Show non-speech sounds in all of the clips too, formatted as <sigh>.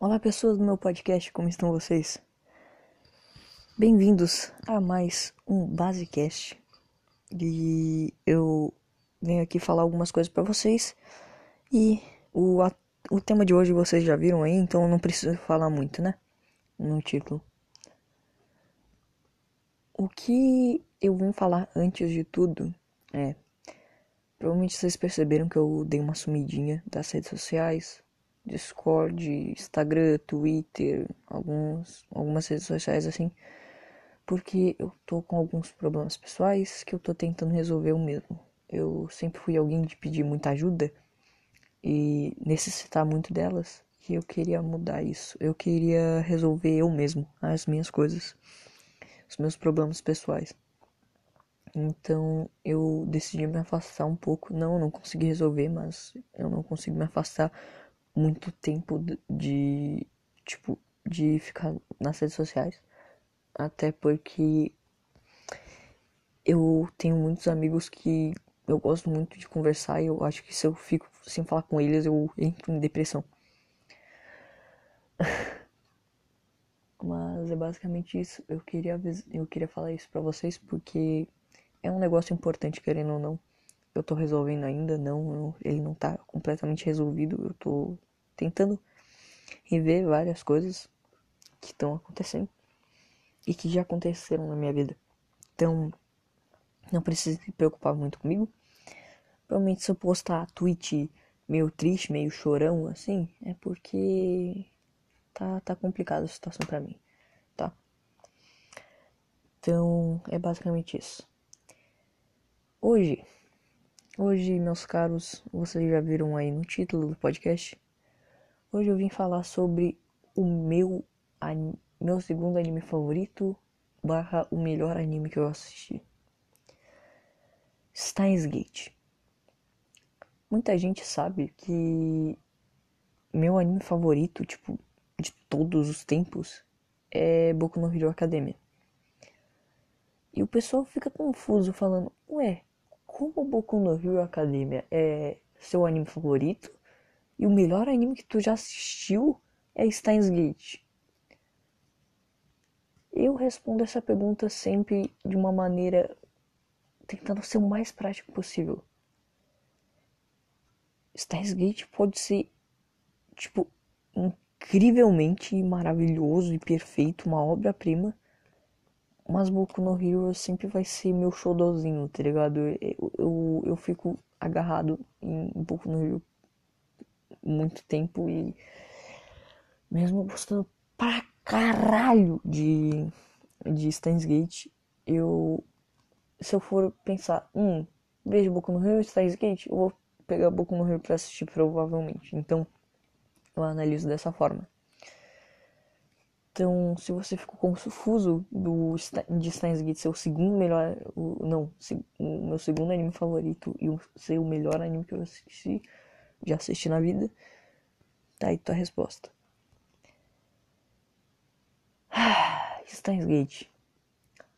Olá, pessoas do meu podcast, como estão vocês? Bem-vindos a mais um Basecast. E eu venho aqui falar algumas coisas para vocês. E o, a, o tema de hoje vocês já viram aí, então eu não preciso falar muito, né? No título. O que eu vim falar antes de tudo é. Provavelmente vocês perceberam que eu dei uma sumidinha das redes sociais, Discord, Instagram, Twitter, alguns, algumas redes sociais assim, porque eu tô com alguns problemas pessoais que eu tô tentando resolver eu mesmo. Eu sempre fui alguém de pedir muita ajuda e necessitar muito delas, e eu queria mudar isso. Eu queria resolver eu mesmo as minhas coisas, os meus problemas pessoais. Então eu decidi me afastar um pouco. Não, não consegui resolver, mas eu não consigo me afastar muito tempo de tipo de ficar nas redes sociais. Até porque eu tenho muitos amigos que eu gosto muito de conversar e eu acho que se eu fico sem falar com eles eu entro em depressão. <laughs> Mas é basicamente isso. Eu queria eu queria falar isso para vocês porque é um negócio importante querendo ou não. Eu tô resolvendo ainda, não, ele não tá completamente resolvido. Eu tô tentando rever várias coisas que estão acontecendo e que já aconteceram na minha vida. Então, não precisa se preocupar muito comigo. Provavelmente se eu postar tweet meio triste, meio chorão assim, é porque tá tá complicada a situação para mim, tá? Então, é basicamente isso. Hoje, hoje, meus caros, vocês já viram aí no título do podcast, Hoje eu vim falar sobre o meu, meu segundo anime favorito barra o melhor anime que eu assisti. Steins Gate. Muita gente sabe que meu anime favorito, tipo, de todos os tempos, é Boku no Hero Academia. E o pessoal fica confuso falando, ué, como Boku no Hero Academia é seu anime favorito? E o melhor anime que tu já assistiu é Steins Gate. Eu respondo essa pergunta sempre de uma maneira tentando ser o mais prático possível. Steins Gate pode ser tipo incrivelmente maravilhoso e perfeito, uma obra-prima, mas Boku no Hero sempre vai ser meu showzinho, tá ligado? Eu, eu, eu fico agarrado em Boku no Hero muito tempo e mesmo gostando pra caralho de, de Steins Gate, eu se eu for pensar, hum, vejo Boku no Hero e Steins Gate, eu vou pegar Boku no Hero pra assistir provavelmente. Então, eu analiso dessa forma. Então, se você ficou confuso do de Steins Gate ser o segundo melhor, o, não, o meu segundo anime favorito e o, ser o melhor anime que eu assisti, já assisti na vida? Tá aí tua resposta. Ah, <sighs> Steins Gate.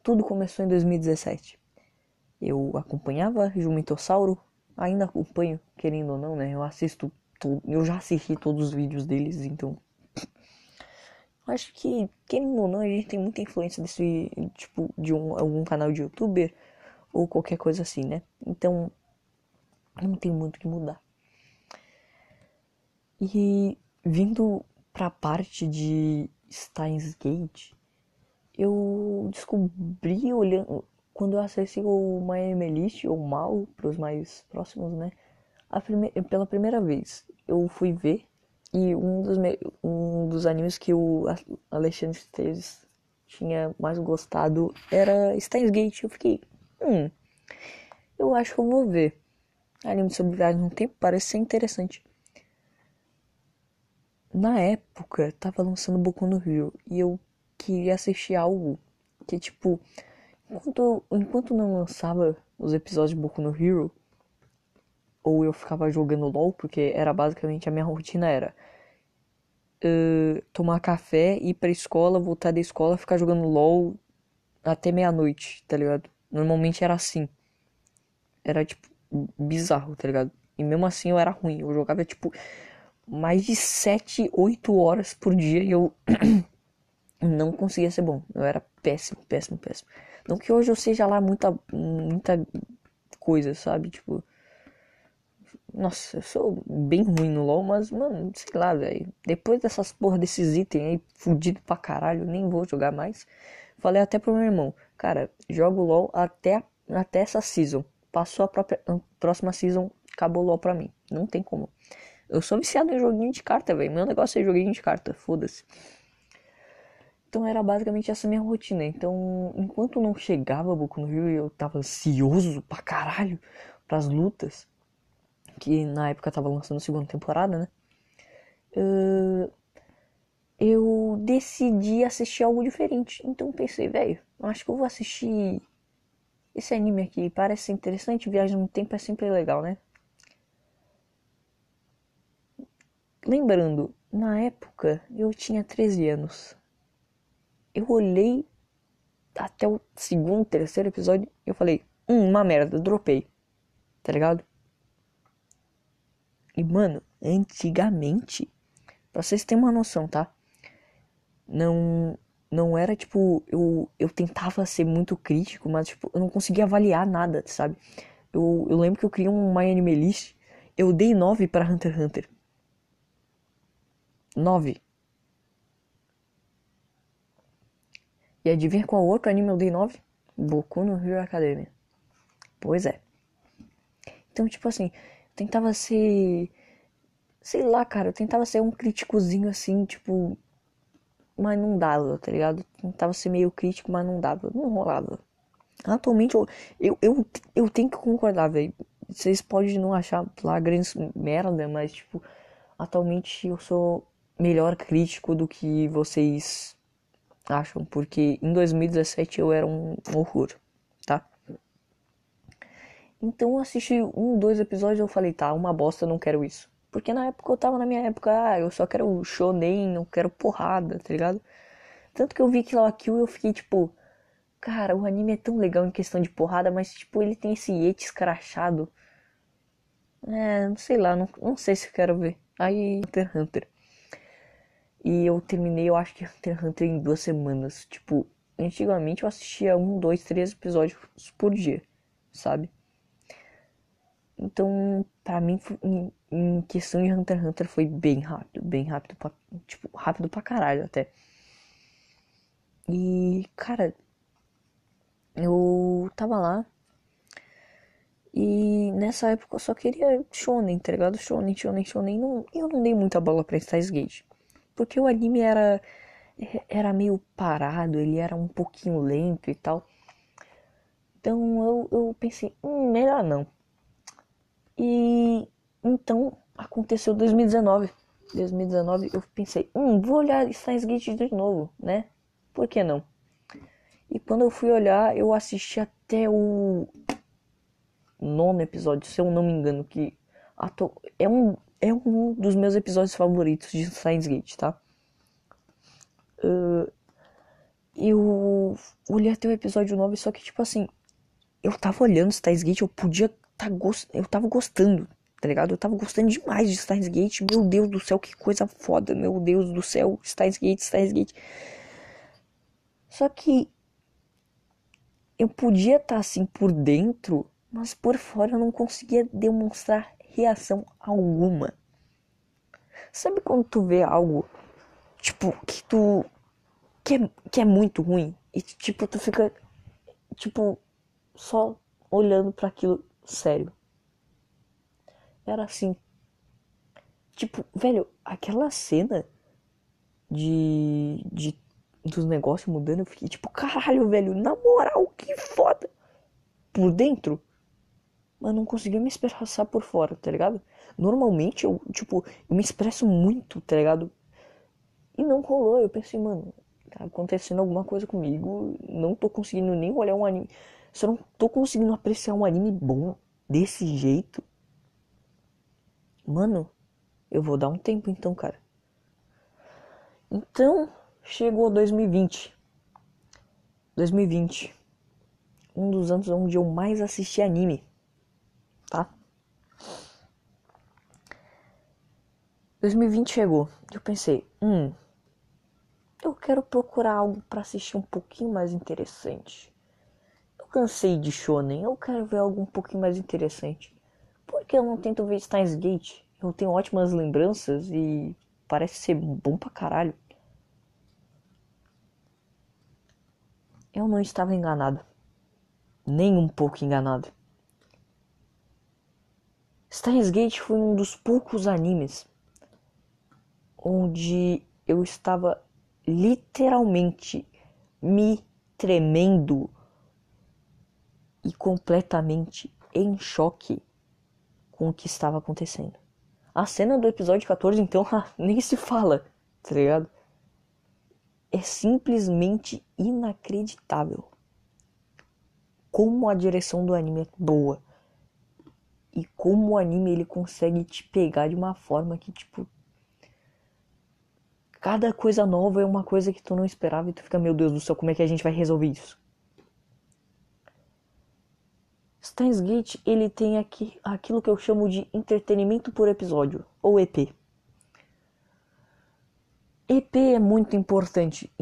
Tudo começou em 2017. Eu acompanhava Jumitossauro, ainda acompanho, querendo ou não, né? Eu assisto, tudo, eu já assisti todos os vídeos deles, então acho que, querendo ou não, a gente tem muita influência desse tipo de um, algum canal de youtuber ou qualquer coisa assim, né? Então não tem muito o que mudar. E vindo pra parte de Steins Gate, eu descobri olhando quando eu acessei o Miami Elite ou Mal para os mais próximos, né? Prime pela primeira vez eu fui ver e um dos, um dos animes que o Alexandre Esteves tinha mais gostado era Steins Gate. Eu fiquei, hum, eu acho que eu vou ver. Anime sobre viagem no tempo parece ser interessante na época tava lançando Boku no Rio e eu queria assistir algo que tipo enquanto enquanto não lançava os episódios de Boku no Hero ou eu ficava jogando LOL porque era basicamente a minha rotina era uh, tomar café ir pra escola voltar da escola ficar jogando LOL até meia noite tá ligado? Normalmente era assim. Era tipo bizarro tá ligado? E mesmo assim eu era ruim eu jogava tipo mais de 7, 8 horas por dia e eu <clears throat> não conseguia ser bom. Eu era péssimo, péssimo, péssimo. Não que hoje eu seja lá muita, muita coisa, sabe? Tipo, nossa, eu sou bem ruim no LoL, mas, mano, sei lá, velho. Depois dessas porra desses itens aí, fudido pra caralho, nem vou jogar mais. Falei até pro meu irmão, cara, jogo LoL até, até essa season. Passou a, própria, próxima season, acabou LoL pra mim. Não tem como. Eu sou viciado em joguinho de carta, velho. Meu negócio é joguinho de carta, foda-se. Então era basicamente essa minha rotina. Então, enquanto não chegava Boku no Rio, eu tava ansioso pra caralho pras lutas que na época tava lançando a segunda temporada, né? Uh, eu decidi assistir algo diferente. Então pensei, velho, acho que eu vou assistir esse anime aqui. Parece interessante, viagem no tempo é sempre legal, né? Lembrando, na época eu tinha 13 anos. Eu olhei até o segundo, terceiro episódio e eu falei, hum, uma merda, dropei. Tá ligado? E, mano, antigamente, pra vocês terem uma noção, tá? Não, não era tipo, eu, eu tentava ser muito crítico, mas tipo, eu não conseguia avaliar nada, sabe? Eu, eu lembro que eu criei um My Anime List, eu dei 9 para Hunter x Hunter. 9. E adivinha qual outro anime eu dei 9? Boku no Hero Academia. Pois é. Então, tipo assim, tentava ser. Sei lá, cara, eu tentava ser um críticozinho assim, tipo. Mas não dava, tá ligado? Tentava ser meio crítico, mas não dava, não rolava. Atualmente eu, eu, eu, eu tenho que concordar, velho. Vocês podem não achar lá grandes merda, mas tipo, atualmente eu sou melhor crítico do que vocês acham, porque em 2017 eu era um horror, tá? Então eu assisti um, dois episódios e eu falei, tá, uma bosta, não quero isso. Porque na época eu tava na minha época, ah, eu só quero shonen, não quero porrada, tá ligado? Tanto que eu vi Kill la Kill eu fiquei tipo, cara, o anime é tão legal em questão de porrada, mas tipo, ele tem esse ete escrachado. É, não sei lá, não, não sei se eu quero ver. Aí, Hunter x Hunter. E eu terminei, eu acho que Hunter x Hunter em duas semanas. Tipo, antigamente eu assistia um, dois, três episódios por dia, sabe? Então, pra mim, em, em questão de Hunter x Hunter foi bem rápido, bem rápido, pra, tipo, rápido pra caralho até. E, cara, eu tava lá e nessa época eu só queria shonen, tá ligado? Shonen, shonen, shonen. Não, eu não dei muita bola pra Steins Gate. Porque o anime era, era meio parado, ele era um pouquinho lento e tal. Então eu, eu pensei, hum, melhor não. E então aconteceu 2019. 2019 eu pensei, hum, vou olhar Steins Gate de novo, né? Por que não? E quando eu fui olhar, eu assisti até o nono episódio, se eu não me engano, que é um, é um dos meus episódios favoritos de Steins Gate, tá? Uh, eu olhei até o episódio 9, só que tipo assim, eu tava olhando Steins Gate, eu podia tá eu tava gostando, tá ligado? Eu tava gostando demais de Steins Gate. Meu Deus do céu, que coisa foda. Meu Deus do céu, Steins Gate, Steins Gate. Só que eu podia estar tá, assim por dentro, mas por fora eu não conseguia demonstrar reação alguma. Sabe quando tu vê algo, tipo, que tu. que é, que é muito ruim? E tipo, tu fica, tipo, só olhando para aquilo sério. Era assim. Tipo, velho, aquela cena de. de dos negócios mudando, eu fiquei tipo, caralho, velho, na moral, que foda. Por dentro, mas não conseguia me expressar por fora, tá ligado? Normalmente eu, tipo, eu me expresso muito, tá ligado? E não rolou, eu pensei, mano, tá acontecendo alguma coisa comigo, não tô conseguindo nem olhar um anime. Eu não tô conseguindo apreciar um anime bom desse jeito, mano, eu vou dar um tempo então, cara. Então, chegou 2020. 2020. Um dos anos onde eu mais assisti anime. 2020 chegou. Eu pensei, hum, eu quero procurar algo para assistir um pouquinho mais interessante. Eu cansei de shonen, eu quero ver algo um pouquinho mais interessante. Por que eu não tento ver Steins Gate? Eu tenho ótimas lembranças e parece ser bom pra caralho. Eu não estava enganado. Nem um pouco enganado. Steins Gate foi um dos poucos animes onde eu estava literalmente me tremendo e completamente em choque com o que estava acontecendo. A cena do episódio 14, então, <laughs> nem se fala, tá ligado? É simplesmente inacreditável como a direção do anime é boa e como o anime ele consegue te pegar de uma forma que tipo cada coisa nova é uma coisa que tu não esperava e tu fica meu Deus do céu como é que a gente vai resolver isso? Steins Gate ele tem aqui aquilo que eu chamo de entretenimento por episódio ou EP EP é muito importante.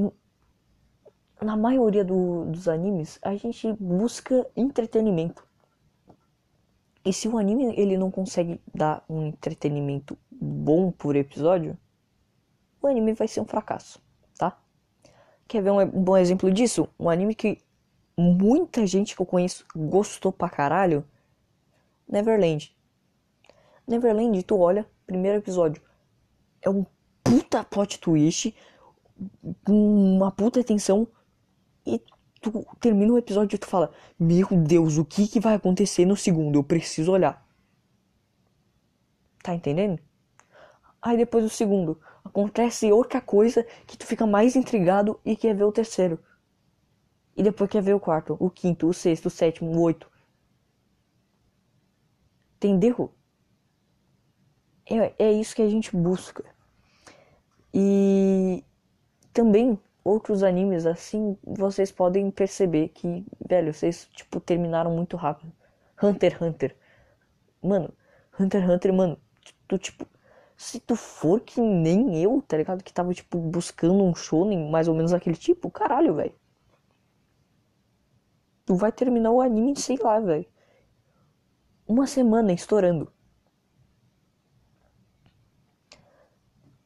Na maioria do, dos animes a gente busca entretenimento. E se o anime ele não consegue dar um entretenimento bom por episódio, o anime vai ser um fracasso, tá? Quer ver um, bom exemplo disso? Um anime que muita gente que eu conheço gostou pra caralho, Neverland. Neverland, tu olha, primeiro episódio, é um puta plot twist, uma puta tensão, e tu termina o episódio e tu fala: Meu Deus, o que, que vai acontecer no segundo? Eu preciso olhar. Tá entendendo? Aí depois do segundo, acontece outra coisa que tu fica mais intrigado e quer ver o terceiro. E depois quer ver o quarto, o quinto, o sexto, o sétimo, o oito. Entendeu? É, é isso que a gente busca. E também outros animes assim, vocês podem perceber que, velho, vocês, tipo, terminaram muito rápido. Hunter x Hunter. Mano, Hunter x Hunter, mano, tu, tipo, se tu for que nem eu, tá ligado? Que tava, tipo, buscando um shonen mais ou menos aquele tipo, caralho, velho. Tu vai terminar o anime, sei lá, velho. Uma semana estourando.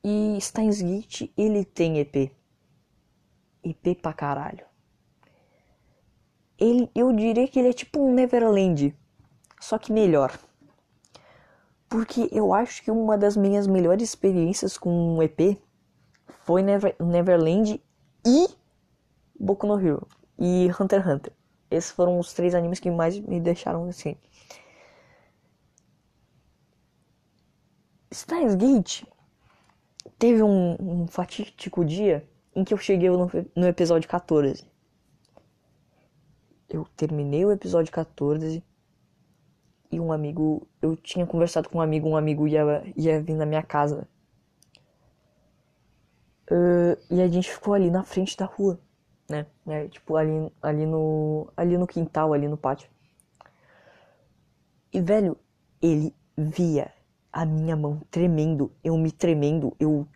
E Steins Gate, ele tem EP. IP pra caralho. Ele, eu diria que ele é tipo um Neverland, só que melhor. Porque eu acho que uma das minhas melhores experiências com um EP foi Never, Neverland e Boku no Hero e Hunter x Hunter. Esses foram os três animes que mais me deixaram assim. Steins Gate teve um, um fatídico dia em que eu cheguei no, no episódio 14. Eu terminei o episódio 14 e um amigo. Eu tinha conversado com um amigo, um amigo ia, ia vir na minha casa. Uh, e a gente ficou ali na frente da rua, né? É, tipo, ali, ali, no, ali no quintal, ali no pátio. E, velho, ele via a minha mão tremendo, eu me tremendo, eu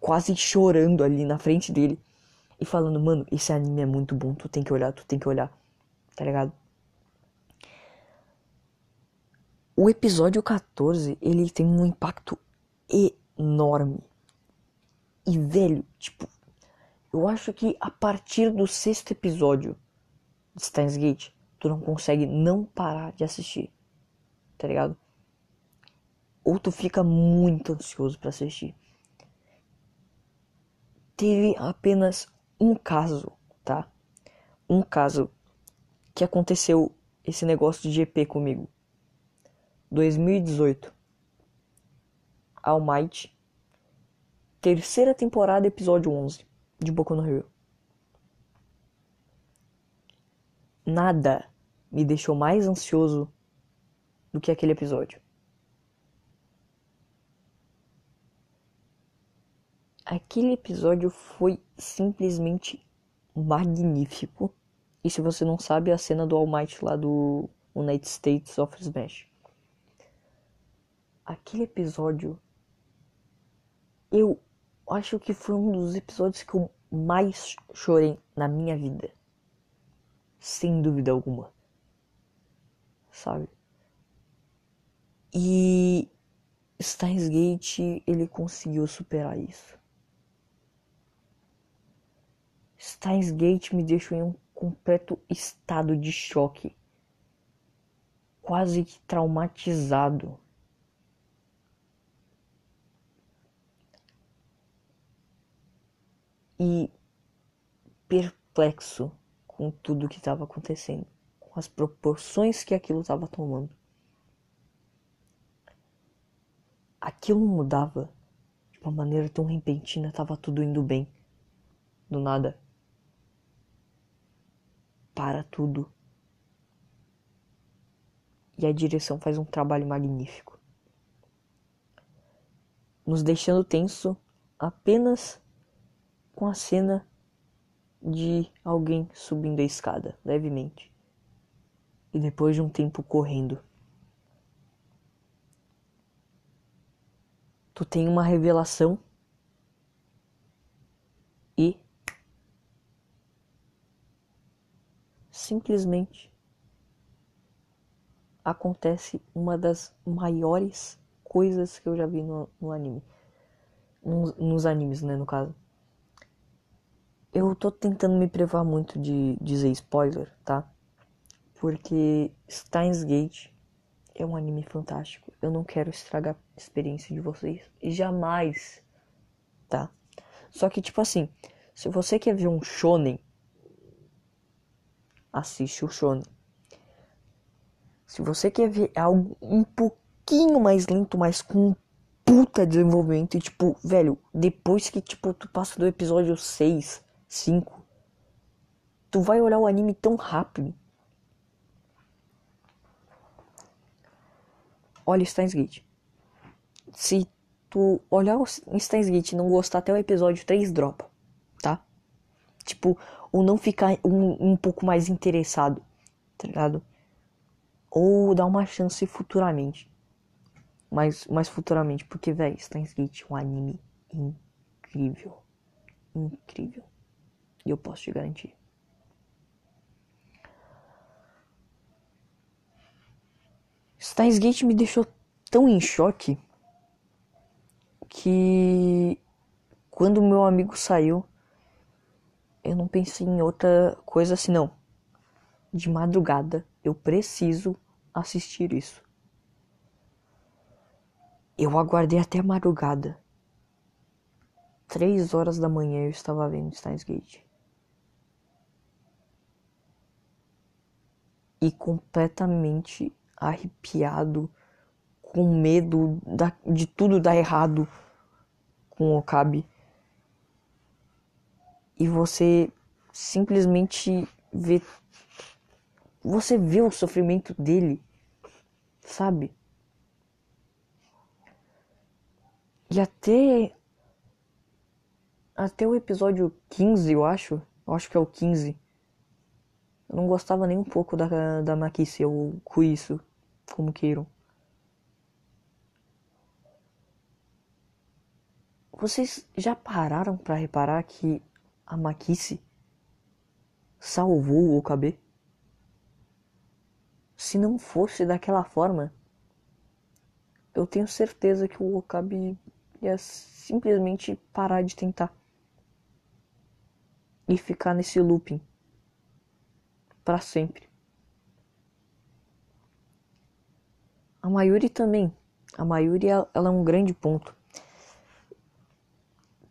quase chorando ali na frente dele e falando, mano, esse anime é muito bom, tu tem que olhar, tu tem que olhar, tá ligado? O episódio 14, ele tem um impacto enorme. E velho, tipo, eu acho que a partir do sexto episódio de Steins Gate, tu não consegue não parar de assistir, tá ligado? Ou tu fica muito ansioso para assistir teve apenas um caso, tá? Um caso que aconteceu esse negócio de GP comigo. 2018. All Might. Terceira temporada, episódio 11 de Boku no Hero. Nada me deixou mais ansioso do que aquele episódio. Aquele episódio foi simplesmente magnífico. E se você não sabe, a cena do All Might lá do United States of Smash. Aquele episódio Eu acho que foi um dos episódios que eu mais chorei na minha vida. Sem dúvida alguma. Sabe? E Steins Gate, ele conseguiu superar isso. Steins Gate me deixou em um completo estado de choque. Quase que traumatizado. E perplexo com tudo que estava acontecendo, com as proporções que aquilo estava tomando. Aquilo mudava de uma maneira tão repentina, estava tudo indo bem. Do nada, para tudo. E a direção faz um trabalho magnífico. Nos deixando tenso apenas com a cena de alguém subindo a escada levemente. E depois de um tempo correndo. Tu tem uma revelação e simplesmente acontece uma das maiores coisas que eu já vi no, no anime. Nos, nos, animes, né, no caso. Eu tô tentando me privar muito de dizer spoiler, tá? Porque Steins Gate é um anime fantástico. Eu não quero estragar a experiência de vocês. Jamais, tá? Só que, tipo assim, se você quer ver um shonen assiste o Shonen. Se você quer ver algo um pouquinho mais lento, mas com puta desenvolvimento, e tipo, velho, depois que tipo tu passa do episódio 6, 5, tu vai olhar o anime tão rápido. Olha Steins Gate. Se tu olhar o Steins Gate e não gostar até o episódio 3, dropa, tá? Tipo, ou não ficar um, um pouco mais interessado, tá ligado? Ou dar uma chance futuramente. Mais, mais futuramente, porque, velho, Steins Gate é um anime incrível. Incrível. E eu posso te garantir. Steins Gate me deixou tão em choque que quando meu amigo saiu, eu não pensei em outra coisa assim, não. De madrugada, eu preciso assistir isso. Eu aguardei até a madrugada. Três horas da manhã eu estava vendo Steins Gate. E completamente arrepiado, com medo de tudo dar errado com o Okabe e você simplesmente vê você vê o sofrimento dele, sabe? E até até o episódio 15, eu acho, eu acho que é o 15. Não gostava nem um pouco da da Maquice ou isso como queiram. Vocês já pararam para reparar que a Maquice salvou o Okabe? Se não fosse daquela forma, eu tenho certeza que o Okabe ia simplesmente parar de tentar e ficar nesse looping para sempre. A Mayuri também. A Mayuri ela é um grande ponto.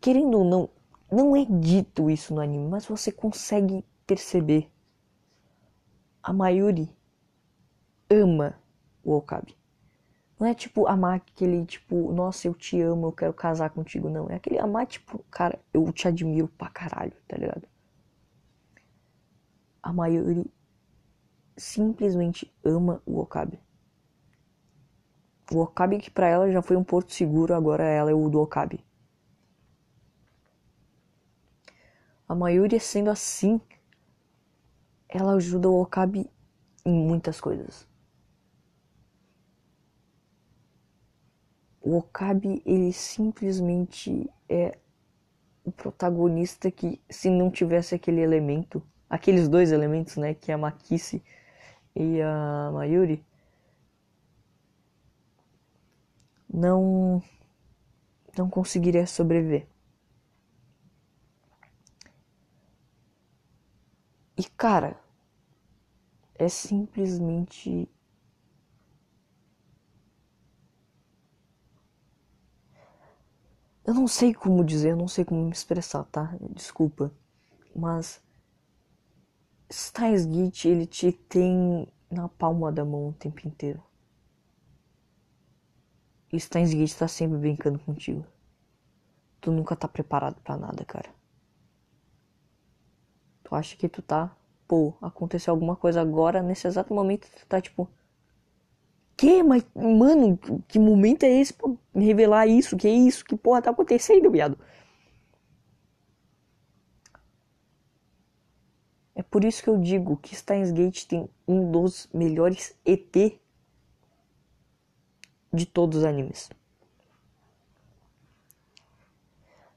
Querendo ou não, não é dito isso no anime, mas você consegue perceber. A Mayuri ama o Okabe. Não é tipo amar aquele tipo, nossa, eu te amo, eu quero casar contigo, não. É aquele amar tipo, cara, eu te admiro pra caralho, tá ligado? A Mayuri simplesmente ama o Okabe. O Okabe que pra ela já foi um porto seguro, agora ela é o do Okabe. A Mayuri sendo assim, ela ajuda o Okabe em muitas coisas. o Okabe, ele simplesmente é o protagonista que, se não tivesse aquele elemento, aqueles dois elementos, né, que é a Makisi e a Mayuri, não não conseguiria sobreviver. E cara, é simplesmente Eu não sei como dizer, eu não sei como me expressar, tá? Desculpa. Mas Steins Gate, ele te tem na palma da mão o tempo inteiro. E Steins Gate tá sempre brincando contigo. Tu nunca tá preparado para nada, cara. Tu acha que tu tá, pô, aconteceu alguma coisa agora, nesse exato momento, tu tá tipo, que? Mas, mano, que momento é esse pra me revelar isso? Que é isso? Que porra tá acontecendo, viado? É por isso que eu digo que Steins Gate tem um dos melhores ET de todos os animes.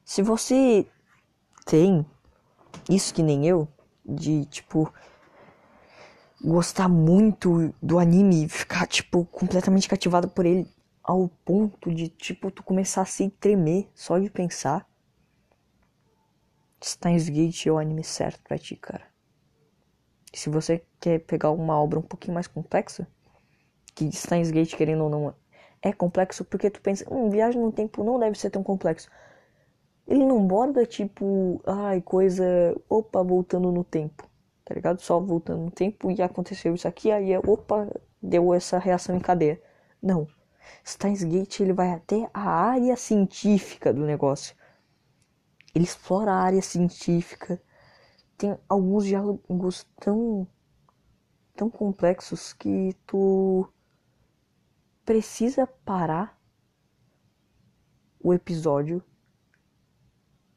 Se você tem isso que nem eu, de tipo gostar muito do anime e ficar, tipo, completamente cativado por ele ao ponto de, tipo, tu começar a se tremer só de pensar. Steins Gate é o anime certo pra ti, cara. Se você quer pegar uma obra um pouquinho mais complexa, que Steins Gate, querendo ou não, é complexo porque tu pensa, hum, viagem no tempo não deve ser tão complexo. Ele não borda tipo, ai, coisa, opa, voltando no tempo tá ligado? Só voltando no tempo e aconteceu isso aqui, aí opa, deu essa reação em cadeia. Não. Steins Gate ele vai até a área científica do negócio. Ele explora a área científica. Tem alguns diálogos tão tão complexos que tu precisa parar o episódio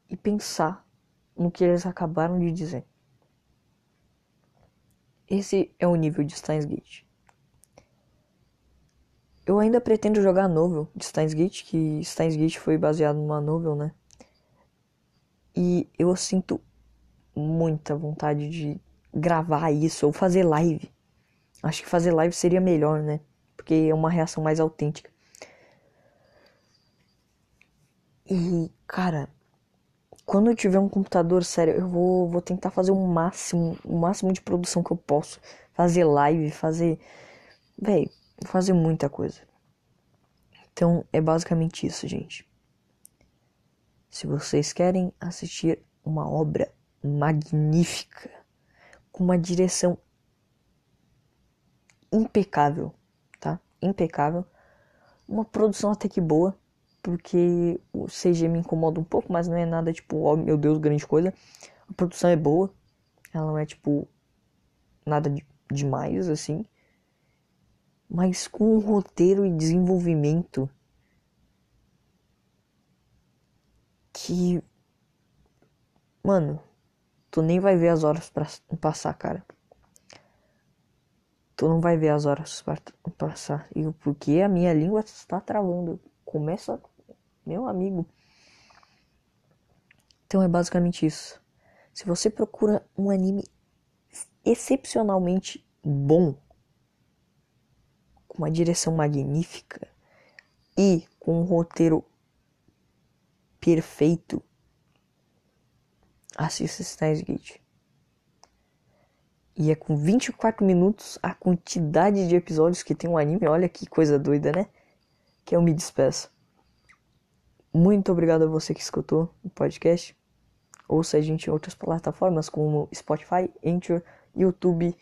e pensar no que eles acabaram de dizer. Esse é o nível de Steins Gate. Eu ainda pretendo jogar a novel de Steins Gate, que Steins Gate foi baseado numa novel, né? E eu sinto muita vontade de gravar isso ou fazer live. Acho que fazer live seria melhor, né? Porque é uma reação mais autêntica. E, cara, quando eu tiver um computador, sério, eu vou, vou tentar fazer o máximo, o máximo de produção que eu posso. Fazer live, fazer. Véi, fazer muita coisa. Então é basicamente isso, gente. Se vocês querem assistir uma obra magnífica, com uma direção impecável, tá? Impecável. Uma produção até que boa porque o CG me incomoda um pouco, mas não é nada tipo, oh meu Deus, grande coisa. A produção é boa, ela não é tipo nada de, demais assim, mas com um roteiro e desenvolvimento que mano, tu nem vai ver as horas para passar, cara. Tu não vai ver as horas para passar. E porque a minha língua está travando. Começa meu amigo. Então é basicamente isso. Se você procura um anime excepcionalmente bom, com uma direção magnífica e com um roteiro perfeito, assista Steins Gate. E é com 24 minutos a quantidade de episódios que tem um anime. Olha que coisa doida, né? Que eu me despeço. Muito obrigado a você que escutou o podcast. Ouça a gente em outras plataformas como Spotify, Anchor, YouTube,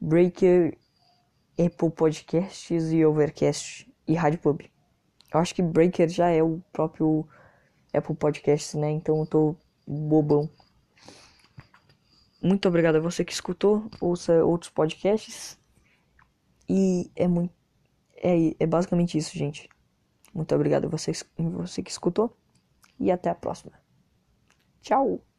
Breaker, Apple Podcasts e Overcast e Rádio Pub. Eu acho que Breaker já é o próprio Apple Podcasts, né? Então eu tô bobão. Muito obrigado a você que escutou. Ouça outros podcasts. E é muito. É, é basicamente isso, gente. Muito obrigado a você, você que escutou e até a próxima. Tchau!